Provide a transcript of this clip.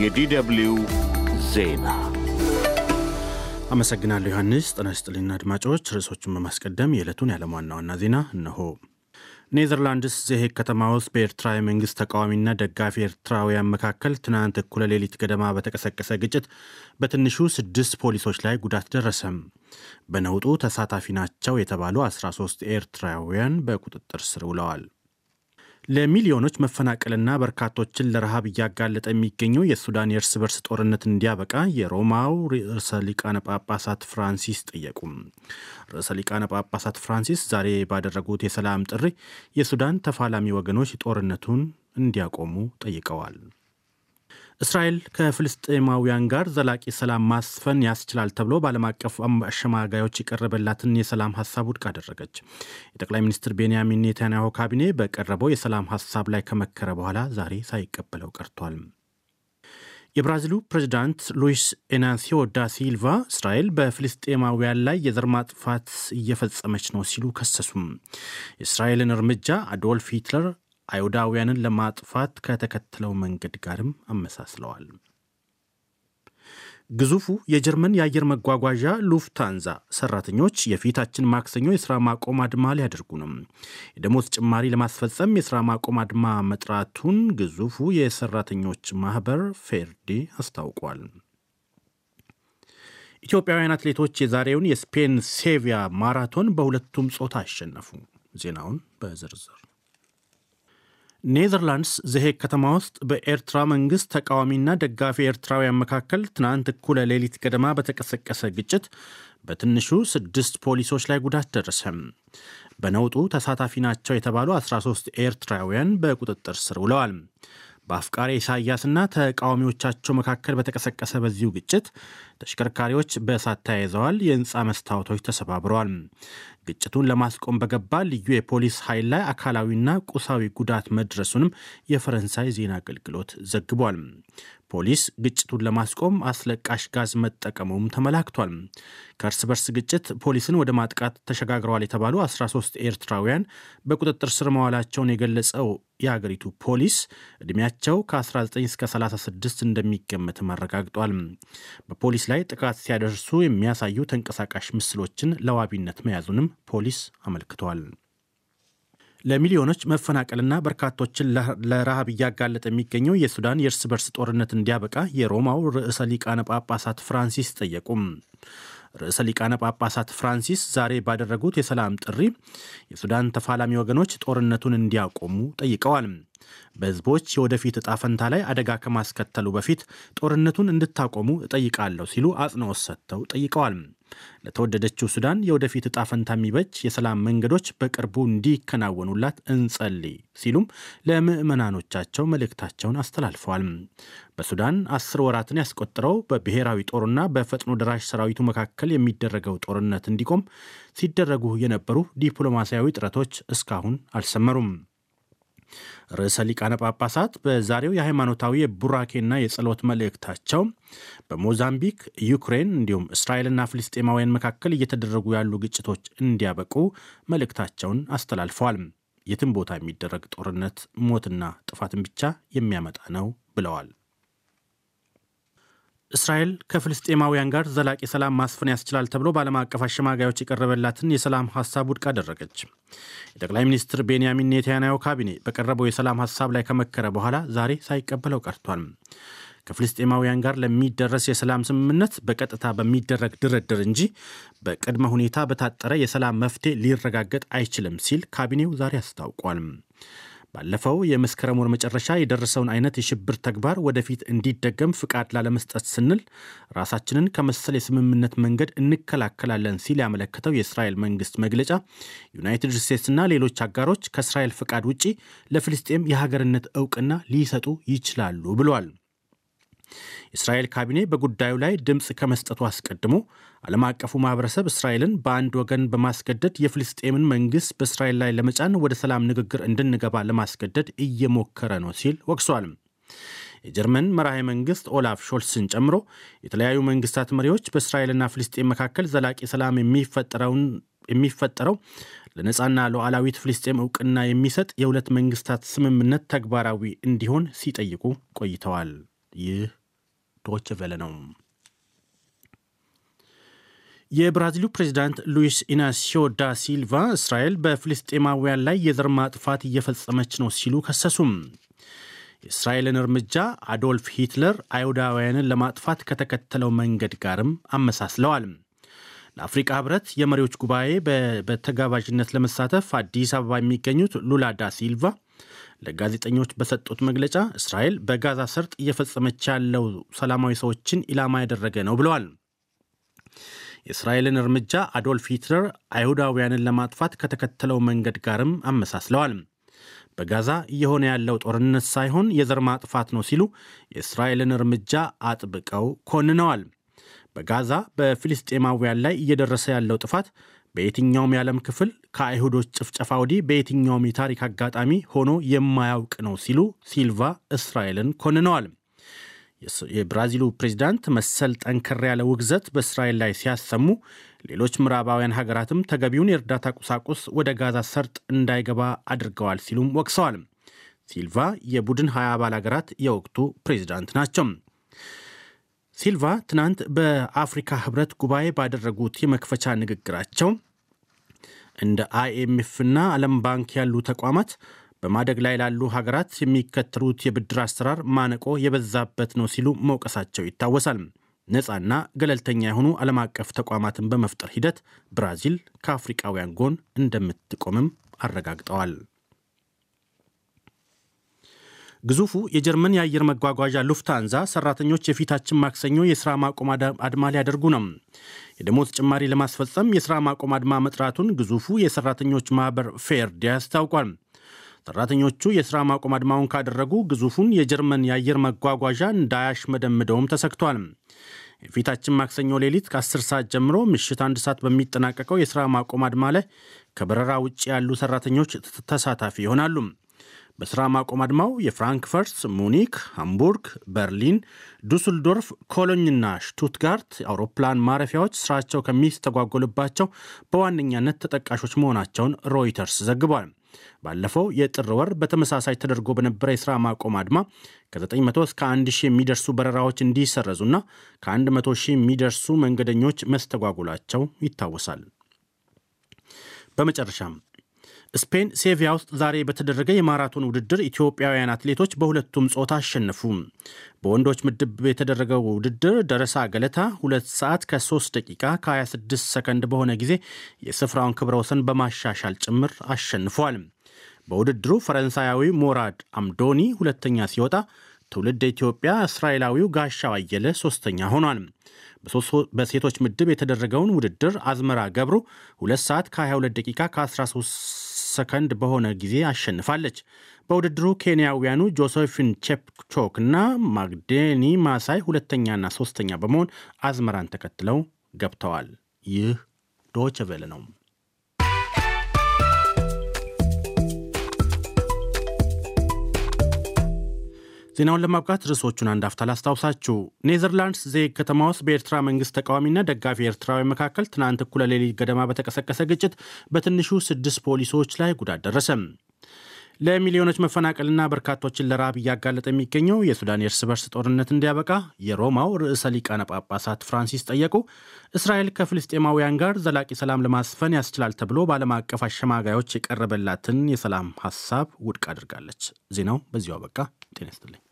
የዲደብልዩ ዜና አመሰግናለሁ ዮሐንስ። ይስጥልኝ አድማጮች። ርዕሶቹን በማስቀደም የዕለቱን የዓለም ዋና ዋና ዜና እነሆ። ኔዘርላንድስ ዘሄግ ከተማ ውስጥ በኤርትራ የመንግሥት ተቃዋሚና ደጋፊ ኤርትራውያን መካከል ትናንት እኩለ ሌሊት ገደማ በተቀሰቀሰ ግጭት በትንሹ ስድስት ፖሊሶች ላይ ጉዳት ደረሰም። በነውጡ ተሳታፊ ናቸው የተባሉ 13 ኤርትራውያን በቁጥጥር ስር ውለዋል። ለሚሊዮኖች መፈናቀልና በርካቶችን ለረሃብ እያጋለጠ የሚገኘው የሱዳን የእርስ በርስ ጦርነት እንዲያበቃ የሮማው ርዕሰ ሊቃነ ጳጳሳት ፍራንሲስ ጠየቁም። ርዕሰ ሊቃነ ጳጳሳት ፍራንሲስ ዛሬ ባደረጉት የሰላም ጥሪ የሱዳን ተፋላሚ ወገኖች ጦርነቱን እንዲያቆሙ ጠይቀዋል። እስራኤል ከፍልስጤማውያን ጋር ዘላቂ ሰላም ማስፈን ያስችላል ተብሎ በዓለም አቀፍ አሸማጋዮች የቀረበላትን የሰላም ሀሳብ ውድቅ አደረገች። የጠቅላይ ሚኒስትር ቤንያሚን ኔታንያሁ ካቢኔ በቀረበው የሰላም ሀሳብ ላይ ከመከረ በኋላ ዛሬ ሳይቀበለው ቀርቷል። የብራዚሉ ፕሬዚዳንት ሉዊስ ኢናሲዮ ዳ ሲልቫ እስራኤል በፍልስጤማውያን ላይ የዘር ማጥፋት እየፈጸመች ነው ሲሉ ከሰሱም። የእስራኤልን እርምጃ አዶልፍ ሂትለር አይሁዳውያንን ለማጥፋት ከተከተለው መንገድ ጋርም አመሳስለዋል። ግዙፉ የጀርመን የአየር መጓጓዣ ሉፍታንዛ ሰራተኞች የፊታችን ማክሰኞ የሥራ ማቆም አድማ ሊያደርጉ ነው። የደሞዝ ጭማሪ ለማስፈጸም የሥራ ማቆም አድማ መጥራቱን ግዙፉ የሰራተኞች ማኅበር ፌርዴ አስታውቋል። ኢትዮጵያውያን አትሌቶች የዛሬውን የስፔን ሴቪያ ማራቶን በሁለቱም ጾታ አሸነፉ። ዜናውን በዝርዝር ኔዘርላንድስ ዘሄግ ከተማ ውስጥ በኤርትራ መንግሥት ተቃዋሚና ደጋፊ ኤርትራውያን መካከል ትናንት እኩለ ሌሊት ገደማ በተቀሰቀሰ ግጭት በትንሹ ስድስት ፖሊሶች ላይ ጉዳት ደረሰ። በነውጡ ተሳታፊ ናቸው የተባሉ 13 ኤርትራውያን በቁጥጥር ስር ውለዋል። በአፍቃሪ ኢሳያስና ተቃዋሚዎቻቸው መካከል በተቀሰቀሰ በዚሁ ግጭት ተሽከርካሪዎች በእሳት ተያይዘዋል። የህንፃ መስታወቶች ተሰባብረዋል። ግጭቱን ለማስቆም በገባ ልዩ የፖሊስ ኃይል ላይ አካላዊና ቁሳዊ ጉዳት መድረሱንም የፈረንሳይ ዜና አገልግሎት ዘግቧል። ፖሊስ ግጭቱን ለማስቆም አስለቃሽ ጋዝ መጠቀሙም ተመላክቷል። ከእርስ በርስ ግጭት ፖሊስን ወደ ማጥቃት ተሸጋግረዋል የተባሉ 13 ኤርትራውያን በቁጥጥር ስር መዋላቸውን የገለጸው የሀገሪቱ ፖሊስ ዕድሜያቸው ከ19 እስከ 36 እንደሚገመትም አረጋግጧል። በፖሊስ ላይ ጥቃት ሲያደርሱ የሚያሳዩ ተንቀሳቃሽ ምስሎችን ለዋቢነት መያዙንም ፖሊስ አመልክቷል። ለሚሊዮኖች መፈናቀልና በርካቶችን ለረሃብ እያጋለጠ የሚገኘው የሱዳን የእርስ በርስ ጦርነት እንዲያበቃ የሮማው ርዕሰ ሊቃነ ጳጳሳት ፍራንሲስ ጠየቁም። ርዕሰ ሊቃነ ጳጳሳት ፍራንሲስ ዛሬ ባደረጉት የሰላም ጥሪ የሱዳን ተፋላሚ ወገኖች ጦርነቱን እንዲያቆሙ ጠይቀዋል። በሕዝቦች የወደፊት ዕጣ ፈንታ ላይ አደጋ ከማስከተሉ በፊት ጦርነቱን እንድታቆሙ እጠይቃለሁ ሲሉ አጽንኦት ሰጥተው ጠይቀዋል። ለተወደደችው ሱዳን የወደፊት ዕጣ ፈንታ የሚበጅ የሰላም መንገዶች በቅርቡ እንዲከናወኑላት እንጸልይ ሲሉም ለምዕመናኖቻቸው መልእክታቸውን አስተላልፈዋል። በሱዳን አስር ወራትን ያስቆጠረው በብሔራዊ ጦሩና በፈጥኖ ደራሽ ሰራዊቱ መካከል የሚደረገው ጦርነት እንዲቆም ሲደረጉ የነበሩ ዲፕሎማሲያዊ ጥረቶች እስካሁን አልሰመሩም። ርዕሰ ሊቃነ ጳጳሳት በዛሬው የሃይማኖታዊ የቡራኬና የጸሎት መልእክታቸው በሞዛምቢክ፣ ዩክሬን እንዲሁም እስራኤልና ፍልስጤማውያን መካከል እየተደረጉ ያሉ ግጭቶች እንዲያበቁ መልእክታቸውን አስተላልፈዋል። የትም ቦታ የሚደረግ ጦርነት ሞትና ጥፋትን ብቻ የሚያመጣ ነው ብለዋል። እስራኤል ከፍልስጤማውያን ጋር ዘላቂ ሰላም ማስፈን ያስችላል ተብሎ በዓለም አቀፍ አሸማጋዮች የቀረበላትን የሰላም ሀሳብ ውድቅ አደረገች። የጠቅላይ ሚኒስትር ቤንያሚን ኔታንያሁ ካቢኔ በቀረበው የሰላም ሀሳብ ላይ ከመከረ በኋላ ዛሬ ሳይቀበለው ቀርቷል። ከፍልስጤማውያን ጋር ለሚደረስ የሰላም ስምምነት በቀጥታ በሚደረግ ድርድር እንጂ በቅድመ ሁኔታ በታጠረ የሰላም መፍትሄ ሊረጋገጥ አይችልም ሲል ካቢኔው ዛሬ አስታውቋል። ባለፈው የመስከረም ወር መጨረሻ የደረሰውን አይነት የሽብር ተግባር ወደፊት እንዲደገም ፍቃድ ላለመስጠት ስንል ራሳችንን ከመሰል የስምምነት መንገድ እንከላከላለን ሲል ያመለከተው የእስራኤል መንግስት መግለጫ ዩናይትድ ስቴትስና ሌሎች አጋሮች ከእስራኤል ፍቃድ ውጪ ለፍልስጤም የሀገርነት እውቅና ሊሰጡ ይችላሉ ብሏል። የእስራኤል ካቢኔ በጉዳዩ ላይ ድምፅ ከመስጠቱ አስቀድሞ ዓለም አቀፉ ማህበረሰብ እስራኤልን በአንድ ወገን በማስገደድ የፍልስጤምን መንግስት በእስራኤል ላይ ለመጫን ወደ ሰላም ንግግር እንድንገባ ለማስገደድ እየሞከረ ነው ሲል ወቅሷል። የጀርመን መራሄ መንግስት ኦላፍ ሾልስን ጨምሮ የተለያዩ መንግስታት መሪዎች በእስራኤልና ፍልስጤም መካከል ዘላቂ ሰላም የሚፈጠረው ለነፃና ሉዓላዊት ፍልስጤም እውቅና የሚሰጥ የሁለት መንግስታት ስምምነት ተግባራዊ እንዲሆን ሲጠይቁ ቆይተዋል። ይህ ዶች ቬለ ነው። የብራዚሉ ፕሬዚዳንት ሉዊስ ኢናሲዮ ዳ ሲልቫ እስራኤል በፍልስጤማውያን ላይ የዘር ማጥፋት እየፈጸመች ነው ሲሉ ከሰሱም። የእስራኤልን እርምጃ አዶልፍ ሂትለር አይሁዳውያንን ለማጥፋት ከተከተለው መንገድ ጋርም አመሳስለዋል። ለአፍሪቃ ህብረት የመሪዎች ጉባኤ በተጋባዥነት ለመሳተፍ አዲስ አበባ የሚገኙት ሉላ ዳ ሲልቫ ለጋዜጠኞች በሰጡት መግለጫ እስራኤል በጋዛ ሰርጥ እየፈጸመች ያለው ሰላማዊ ሰዎችን ኢላማ ያደረገ ነው ብለዋል። የእስራኤልን እርምጃ አዶልፍ ሂትለር አይሁዳውያንን ለማጥፋት ከተከተለው መንገድ ጋርም አመሳስለዋል። በጋዛ እየሆነ ያለው ጦርነት ሳይሆን የዘር ማጥፋት ነው ሲሉ የእስራኤልን እርምጃ አጥብቀው ኮንነዋል። በጋዛ በፊልስጤማውያን ላይ እየደረሰ ያለው ጥፋት በየትኛውም የዓለም ክፍል ከአይሁዶች ጭፍጨፋ ወዲህ በየትኛውም የታሪክ አጋጣሚ ሆኖ የማያውቅ ነው ሲሉ ሲልቫ እስራኤልን ኮንነዋል። የብራዚሉ ፕሬዚዳንት መሰል ጠንከር ያለ ውግዘት በእስራኤል ላይ ሲያሰሙ ሌሎች ምዕራባውያን ሀገራትም ተገቢውን የእርዳታ ቁሳቁስ ወደ ጋዛ ሰርጥ እንዳይገባ አድርገዋል ሲሉም ወቅሰዋል። ሲልቫ የቡድን ሀያ አባል ሀገራት የወቅቱ ፕሬዚዳንት ናቸው። ሲልቫ ትናንት በአፍሪካ ህብረት ጉባኤ ባደረጉት የመክፈቻ ንግግራቸው እንደ አይኤምኤፍና ዓለም ባንክ ያሉ ተቋማት በማደግ ላይ ላሉ ሀገራት የሚከተሉት የብድር አሰራር ማነቆ የበዛበት ነው ሲሉ መውቀሳቸው ይታወሳል። ነፃና ገለልተኛ የሆኑ ዓለም አቀፍ ተቋማትን በመፍጠር ሂደት ብራዚል ከአፍሪቃውያን ጎን እንደምትቆምም አረጋግጠዋል። ግዙፉ የጀርመን የአየር መጓጓዣ ሉፍታንዛ ሰራተኞች የፊታችን ማክሰኞ የሥራ ማቆም አድማ ሊያደርጉ ነው። የደሞዝ ጭማሪ ለማስፈጸም የሥራ ማቆም አድማ መጥራቱን ግዙፉ የሰራተኞች ማኅበር ፌርዲ አስታውቋል። ሰራተኞቹ የሥራ ማቆም አድማውን ካደረጉ ግዙፉን የጀርመን የአየር መጓጓዣ እንዳያሽመደምደውም ተሰግቷል። የፊታችን ማክሰኞ ሌሊት ከ10 ሰዓት ጀምሮ ምሽት አንድ ሰዓት በሚጠናቀቀው የሥራ ማቆም አድማ ላይ ከበረራ ውጭ ያሉ ሰራተኞች ተሳታፊ ይሆናሉ። በሥራ ማቆም አድማው የፍራንክፈርት፣ ሙኒክ፣ ሃምቡርግ፣ በርሊን፣ ዱስልዶርፍ፣ ኮሎኝና ሽቱትጋርት አውሮፕላን ማረፊያዎች ስራቸው ከሚስተጓጎልባቸው በዋነኛነት ተጠቃሾች መሆናቸውን ሮይተርስ ዘግቧል። ባለፈው የጥር ወር በተመሳሳይ ተደርጎ በነበረ የሥራ ማቆም አድማ ከ900 እስከ 1000 የሚደርሱ በረራዎች እንዲሰረዙና ከ100 ሺህ የሚደርሱ መንገደኞች መስተጓጎላቸው ይታወሳል። በመጨረሻም ስፔን ሴቪያ ውስጥ ዛሬ በተደረገ የማራቶን ውድድር ኢትዮጵያውያን አትሌቶች በሁለቱም ጾታ አሸነፉ። በወንዶች ምድብ የተደረገው ውድድር ደረሳ ገለታ 2 ሰዓት ከ3 ደቂቃ ከ26 ሰከንድ በሆነ ጊዜ የስፍራውን ክብረ ወሰን በማሻሻል ጭምር አሸንፏል። በውድድሩ ፈረንሳያዊ ሞራድ አምዶኒ ሁለተኛ ሲወጣ ትውልድ ኢትዮጵያ እስራኤላዊው ጋሻው አየለ ሶስተኛ ሆኗል። በሴቶች ምድብ የተደረገውን ውድድር አዝመራ ገብሩ 2 ሰዓት ከ22 ደቂቃ ከ13 ሰከንድ በሆነ ጊዜ አሸንፋለች። በውድድሩ ኬንያውያኑ ጆሴፊን ቼፕቾክ እና ማግዴኒ ማሳይ ሁለተኛና ሶስተኛ በመሆን አዝመራን ተከትለው ገብተዋል። ይህ ዶቸ ቬለ ነው። ዜናውን ለማብቃት ርዕሶቹን አንድ አፍታ ላስታውሳችሁ። ኔዘርላንድስ ዘሄግ ከተማ ውስጥ በኤርትራ መንግስት ተቃዋሚና ደጋፊ ኤርትራዊ መካከል ትናንት እኩለ ሌሊት ገደማ በተቀሰቀሰ ግጭት በትንሹ ስድስት ፖሊሶች ላይ ጉዳት ደረሰ። ለሚሊዮኖች መፈናቀልና በርካቶችን ለረሃብ እያጋለጠ የሚገኘው የሱዳን የእርስ በርስ ጦርነት እንዲያበቃ የሮማው ርዕሰ ሊቃነ ጳጳሳት ፍራንሲስ ጠየቁ። እስራኤል ከፍልስጤማውያን ጋር ዘላቂ ሰላም ለማስፈን ያስችላል ተብሎ በዓለም አቀፍ አሸማጋዮች የቀረበላትን የሰላም ሀሳብ ውድቅ አድርጋለች። ዜናው በዚሁ አበቃ። ጤና ይስጥልኝ።